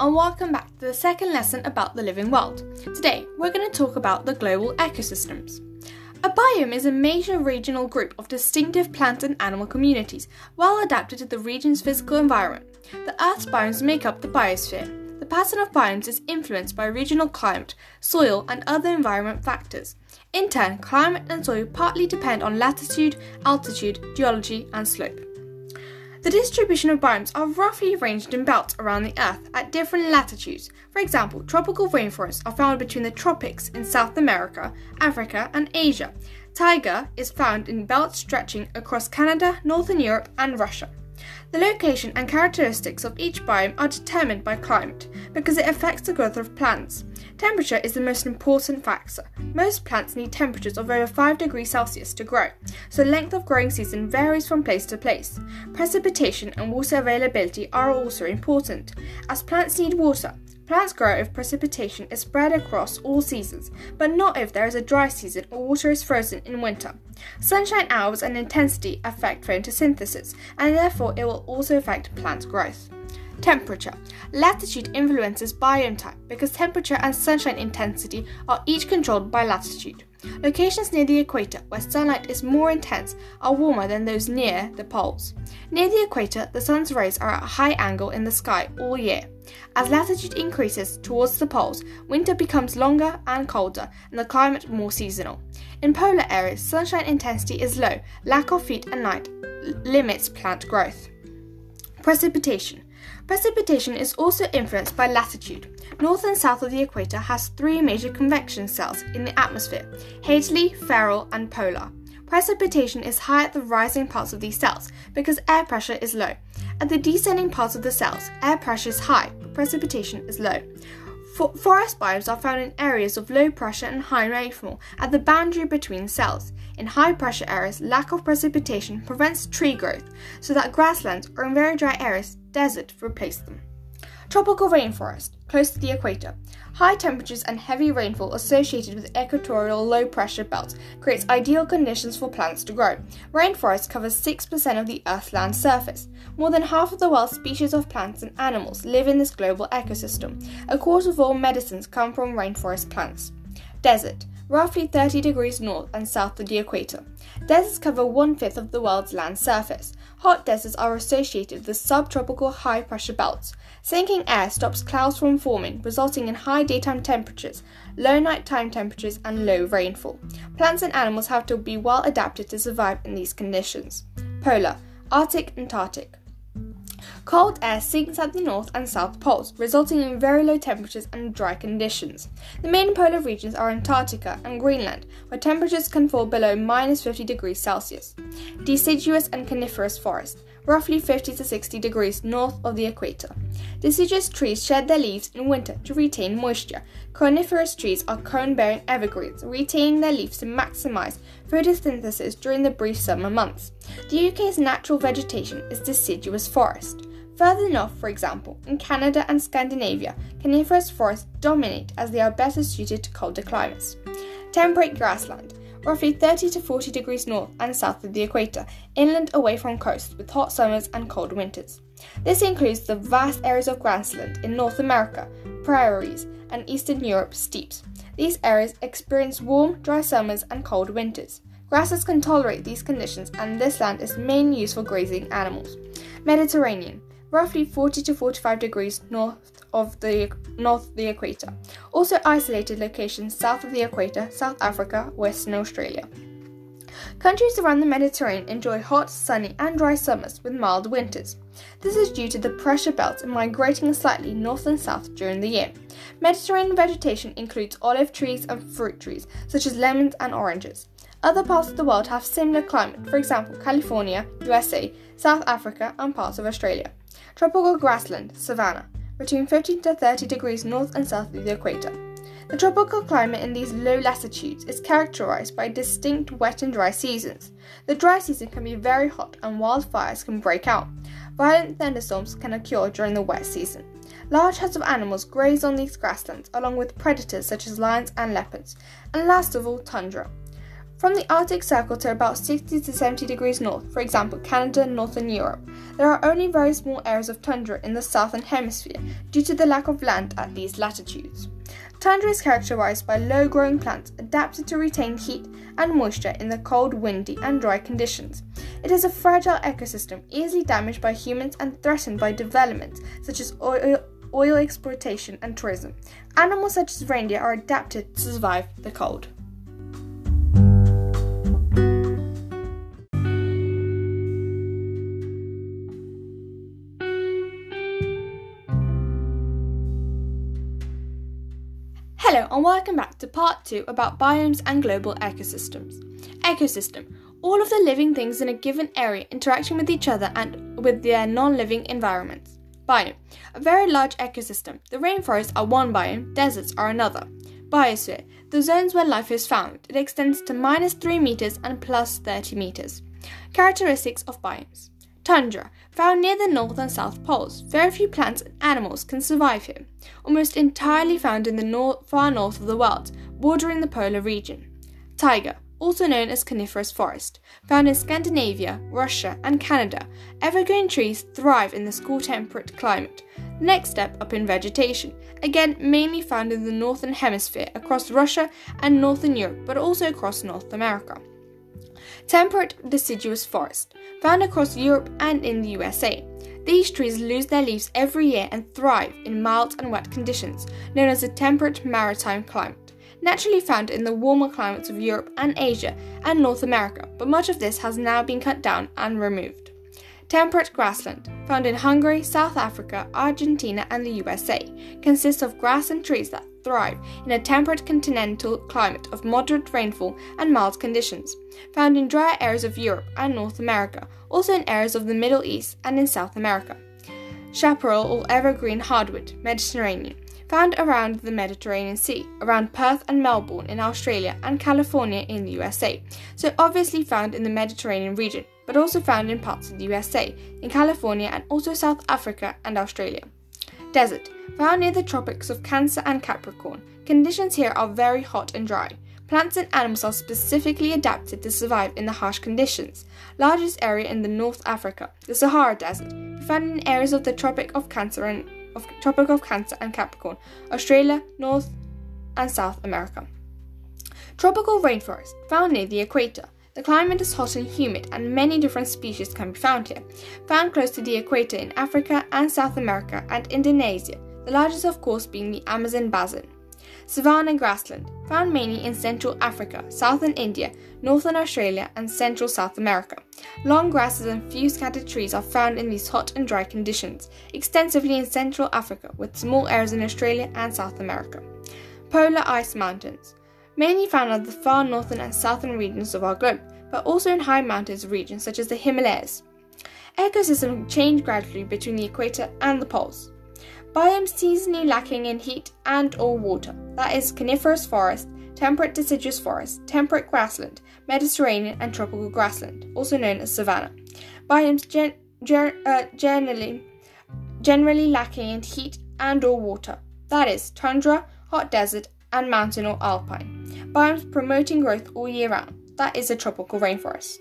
and welcome back to the second lesson about the living world. Today, we're going to talk about the global ecosystems. A biome is a major regional group of distinctive plant and animal communities, well adapted to the region's physical environment. The Earth's biomes make up the biosphere. The pattern of biomes is influenced by regional climate, soil, and other environment factors. In turn, climate and soil partly depend on latitude, altitude, geology, and slope. The distribution of biomes are roughly arranged in belts around the Earth at different latitudes. For example, tropical rainforests are found between the tropics in South America, Africa, and Asia. Taiga is found in belts stretching across Canada, Northern Europe, and Russia. The location and characteristics of each biome are determined by climate because it affects the growth of plants. Temperature is the most important factor. Most plants need temperatures of over 5 degrees Celsius to grow, so length of growing season varies from place to place. Precipitation and water availability are also important, as plants need water. Plants grow if precipitation is spread across all seasons, but not if there is a dry season or water is frozen in winter. Sunshine hours and intensity affect photosynthesis, and therefore it will also affect plant growth. Temperature. Latitude influences biome type because temperature and sunshine intensity are each controlled by latitude. Locations near the equator, where sunlight is more intense, are warmer than those near the poles. Near the equator, the sun's rays are at a high angle in the sky all year. As latitude increases towards the poles, winter becomes longer and colder, and the climate more seasonal. In polar areas, sunshine intensity is low, lack of heat and light limits plant growth. Precipitation. Precipitation is also influenced by latitude. North and south of the equator has three major convection cells in the atmosphere Hadley, Ferrel, and Polar. Precipitation is high at the rising parts of these cells because air pressure is low. At the descending parts of the cells, air pressure is high, precipitation is low. For- forest biomes are found in areas of low pressure and high rainfall at the boundary between cells. In high pressure areas, lack of precipitation prevents tree growth, so that grasslands or in very dry areas, desert replace them. Tropical rainforest, close to the equator. High temperatures and heavy rainfall associated with equatorial low pressure belts creates ideal conditions for plants to grow. Rainforest covers 6% of the Earth's land surface. More than half of the world's species of plants and animals live in this global ecosystem. A quarter of all medicines come from rainforest plants. Desert roughly 30 degrees north and south of the equator. Deserts cover one fifth of the world's land surface. Hot deserts are associated with subtropical high pressure belts. Sinking air stops clouds from forming, resulting in high daytime temperatures, low nighttime temperatures, and low rainfall. Plants and animals have to be well adapted to survive in these conditions. Polar, Arctic, Antarctic. Cold air sinks at the north and south poles, resulting in very low temperatures and dry conditions. The main polar regions are Antarctica and Greenland, where temperatures can fall below minus 50 degrees Celsius. Deciduous and coniferous forests, roughly 50 to 60 degrees north of the equator. Deciduous trees shed their leaves in winter to retain moisture. Coniferous trees are cone bearing evergreens, retaining their leaves to maximize photosynthesis during the brief summer months. The UK's natural vegetation is deciduous forest. Further north, for example, in Canada and Scandinavia, coniferous forests dominate as they are better suited to colder climates. Temperate grassland, roughly 30 to 40 degrees north and south of the equator, inland away from coast, with hot summers and cold winters. This includes the vast areas of grassland in North America, prairies, and Eastern Europe steppes. These areas experience warm, dry summers and cold winters. Grasses can tolerate these conditions, and this land is mainly used for grazing animals. Mediterranean, roughly 40 to 45 degrees north of the north of the equator. Also isolated locations south of the equator, South Africa, Western Australia. Countries around the Mediterranean enjoy hot, sunny, and dry summers with mild winters. This is due to the pressure belts migrating slightly north and south during the year. Mediterranean vegetation includes olive trees and fruit trees, such as lemons and oranges. Other parts of the world have similar climate, for example, California, USA, South Africa, and parts of Australia. Tropical grassland, savanna, between 15 to 30 degrees north and south of the equator. The tropical climate in these low latitudes is characterized by distinct wet and dry seasons. The dry season can be very hot and wildfires can break out. Violent thunderstorms can occur during the wet season. Large herds of animals graze on these grasslands along with predators such as lions and leopards. And last of all, tundra. From the Arctic Circle to about 60 to 70 degrees north, for example, Canada and Northern Europe, there are only very small areas of tundra in the southern hemisphere due to the lack of land at these latitudes. Tundra is characterized by low growing plants adapted to retain heat and moisture in the cold, windy, and dry conditions. It is a fragile ecosystem, easily damaged by humans and threatened by developments such as oil, oil exploitation and tourism. Animals such as reindeer are adapted to survive the cold. And welcome back to part 2 about biomes and global ecosystems. Ecosystem all of the living things in a given area interacting with each other and with their non living environments. Biome a very large ecosystem. The rainforests are one biome, deserts are another. Biosphere the zones where life is found. It extends to minus 3 meters and plus 30 meters. Characteristics of biomes Tundra, found near the north and south poles. Very few plants and animals can survive here. Almost entirely found in the nor- far north of the world, bordering the polar region. Taiga, also known as coniferous forest, found in Scandinavia, Russia, and Canada. Evergreen trees thrive in this cool temperate climate. Next step up in vegetation, again mainly found in the northern hemisphere across Russia and northern Europe, but also across North America. Temperate deciduous forest, found across Europe and in the USA. These trees lose their leaves every year and thrive in mild and wet conditions, known as a temperate maritime climate, naturally found in the warmer climates of Europe and Asia and North America, but much of this has now been cut down and removed. Temperate grassland, found in Hungary, South Africa, Argentina, and the USA, consists of grass and trees that thrive in a temperate continental climate of moderate rainfall and mild conditions, found in drier areas of Europe and North America, also in areas of the Middle East and in South America. Chaparral or evergreen hardwood, Mediterranean, found around the Mediterranean Sea, around Perth and Melbourne in Australia and California in the USA, so obviously found in the Mediterranean region, but also found in parts of the USA, in California and also South Africa and Australia. Desert, found near the tropics of Cancer and Capricorn. Conditions here are very hot and dry. Plants and animals are specifically adapted to survive in the harsh conditions. Largest area in the North Africa, the Sahara Desert, found in areas of the Tropic of Cancer and of Tropic of Cancer and Capricorn, Australia, North and South America. Tropical rainforest, found near the equator. The climate is hot and humid, and many different species can be found here. Found close to the equator in Africa and South America and Indonesia, the largest, of course, being the Amazon basin. Savanna grassland, found mainly in Central Africa, Southern India, Northern Australia, and Central South America. Long grasses and few scattered trees are found in these hot and dry conditions, extensively in Central Africa, with small areas in Australia and South America. Polar ice mountains, mainly found at the far northern and southern regions of our globe, but also in high mountains regions such as the Himalayas. Ecosystems change gradually between the equator and the poles. Biomes seasonally lacking in heat and or water, that is coniferous forest, temperate deciduous forest, temperate grassland, Mediterranean and tropical grassland, also known as savanna. Biomes gen- ger- uh, generally generally lacking in heat and or water, that is tundra, hot desert, and mountain or alpine. Biomes promoting growth all year round, that is a tropical rainforest.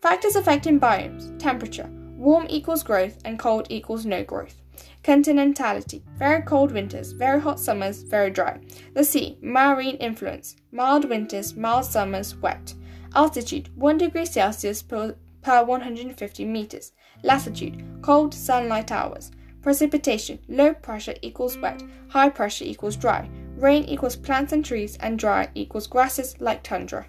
Factors affecting biomes temperature. Warm equals growth and cold equals no growth. Continentality. Very cold winters, very hot summers, very dry. The sea. Marine influence. Mild winters, mild summers, wet. Altitude. 1 degree Celsius per, per 150 meters. Latitude. Cold sunlight hours. Precipitation. Low pressure equals wet. High pressure equals dry. Rain equals plants and trees, and dry equals grasses like tundra.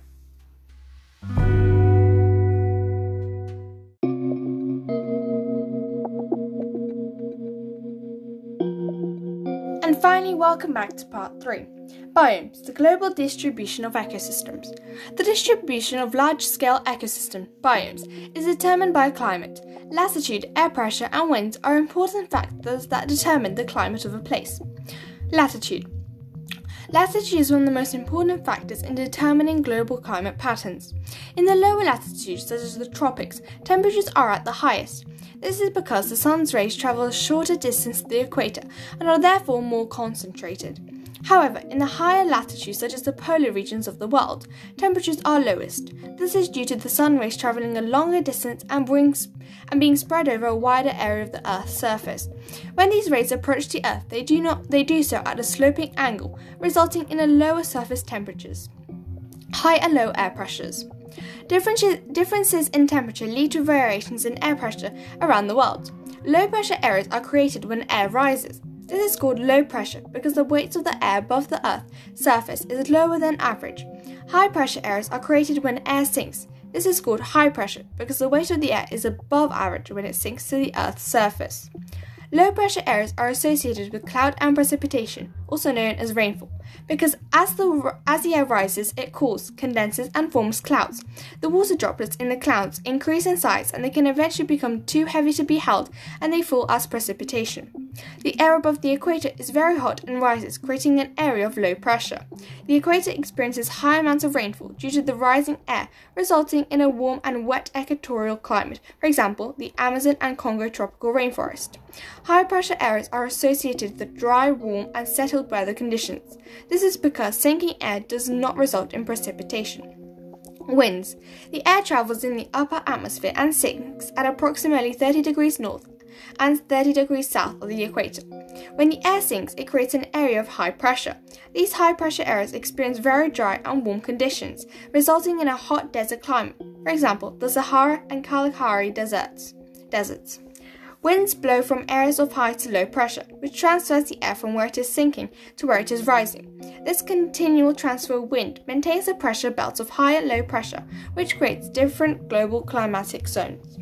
And finally, welcome back to part 3. Biomes, the global distribution of ecosystems. The distribution of large scale ecosystem biomes is determined by climate. Latitude, air pressure, and winds are important factors that determine the climate of a place. Latitude. Latitude is one of the most important factors in determining global climate patterns. In the lower latitudes, such as the tropics, temperatures are at the highest. This is because the sun's rays travel a shorter distance to the equator and are therefore more concentrated. However, in the higher latitudes, such as the polar regions of the world, temperatures are lowest. This is due to the sun rays traveling a longer distance and, brings, and being spread over a wider area of the Earth's surface. When these rays approach the Earth, they do, not, they do so at a sloping angle, resulting in a lower surface temperatures. High and low air pressures. Differences in temperature lead to variations in air pressure around the world. Low pressure areas are created when air rises. This is called low pressure because the weight of the air above the Earth's surface is lower than average. High pressure areas are created when air sinks. This is called high pressure because the weight of the air is above average when it sinks to the Earth's surface. Low pressure areas are associated with cloud and precipitation, also known as rainfall, because as the, as the air rises, it cools, condenses, and forms clouds. The water droplets in the clouds increase in size and they can eventually become too heavy to be held and they fall as precipitation. The air above the equator is very hot and rises, creating an area of low pressure. The equator experiences high amounts of rainfall due to the rising air, resulting in a warm and wet equatorial climate, for example, the Amazon and Congo tropical rainforest. High pressure areas are associated with dry, warm, and settled weather conditions. This is because sinking air does not result in precipitation. Winds. The air travels in the upper atmosphere and sinks at approximately 30 degrees north and 30 degrees south of the equator. When the air sinks, it creates an area of high pressure. These high pressure areas experience very dry and warm conditions, resulting in a hot desert climate. For example, the Sahara and Kalahari deserts. deserts. Winds blow from areas of high to low pressure, which transfers the air from where it is sinking to where it is rising. This continual transfer of wind maintains the pressure belts of high and low pressure, which creates different global climatic zones.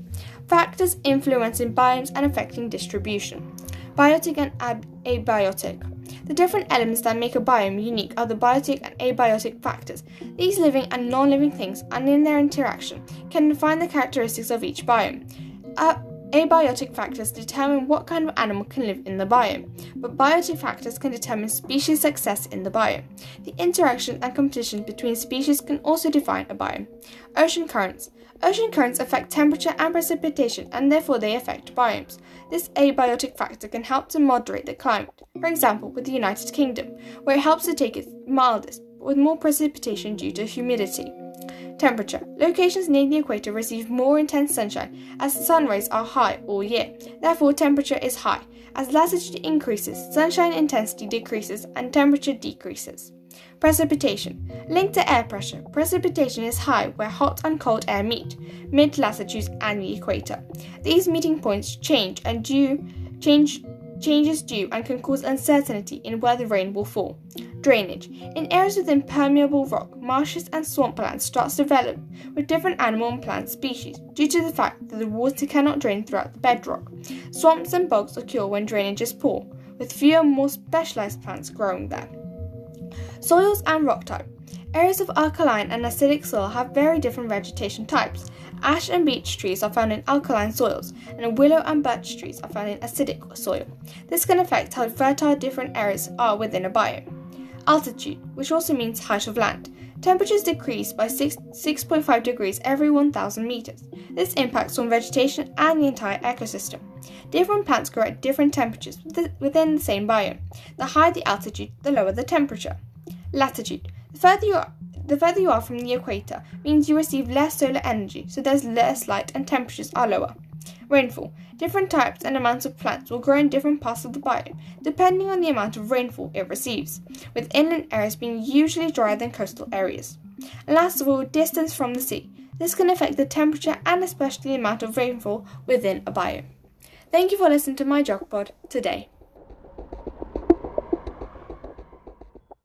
Factors influencing biomes and affecting distribution. Biotic and ab- abiotic. The different elements that make a biome unique are the biotic and abiotic factors. These living and non living things, and in their interaction, can define the characteristics of each biome. Uh, Abiotic factors determine what kind of animal can live in the biome, but biotic factors can determine species success in the biome. The interaction and competition between species can also define a biome. Ocean currents. Ocean currents affect temperature and precipitation, and therefore they affect biomes. This abiotic factor can help to moderate the climate, for example, with the United Kingdom, where it helps to take it mildest, with more precipitation due to humidity. Temperature. Locations near the equator receive more intense sunshine as sun rays are high all year. Therefore, temperature is high. As latitude increases, sunshine intensity decreases and temperature decreases. Precipitation. Linked to air pressure, precipitation is high where hot and cold air meet, mid latitudes and the equator. These meeting points change and due change changes due and can cause uncertainty in where the rain will fall. Drainage. In areas with impermeable rock, marshes and swamplands start to develop with different animal and plant species due to the fact that the water cannot drain throughout the bedrock. Swamps and bogs occur when drainage is poor, with fewer more specialized plants growing there. Soils and rock type. Areas of alkaline and acidic soil have very different vegetation types. Ash and beech trees are found in alkaline soils, and willow and birch trees are found in acidic soil. This can affect how fertile different areas are within a biome. Altitude, which also means height of land. Temperatures decrease by 6, 6.5 degrees every 1,000 meters. This impacts on vegetation and the entire ecosystem. Different plants grow at different temperatures within the same biome. The higher the altitude, the lower the temperature. Latitude. The further you are, the further you are from the equator means you receive less solar energy, so there's less light and temperatures are lower. Rainfall. Different types and amounts of plants will grow in different parts of the biome, depending on the amount of rainfall it receives, with inland areas being usually drier than coastal areas. And last of all, distance from the sea. This can affect the temperature and especially the amount of rainfall within a biome. Thank you for listening to my JogPod today.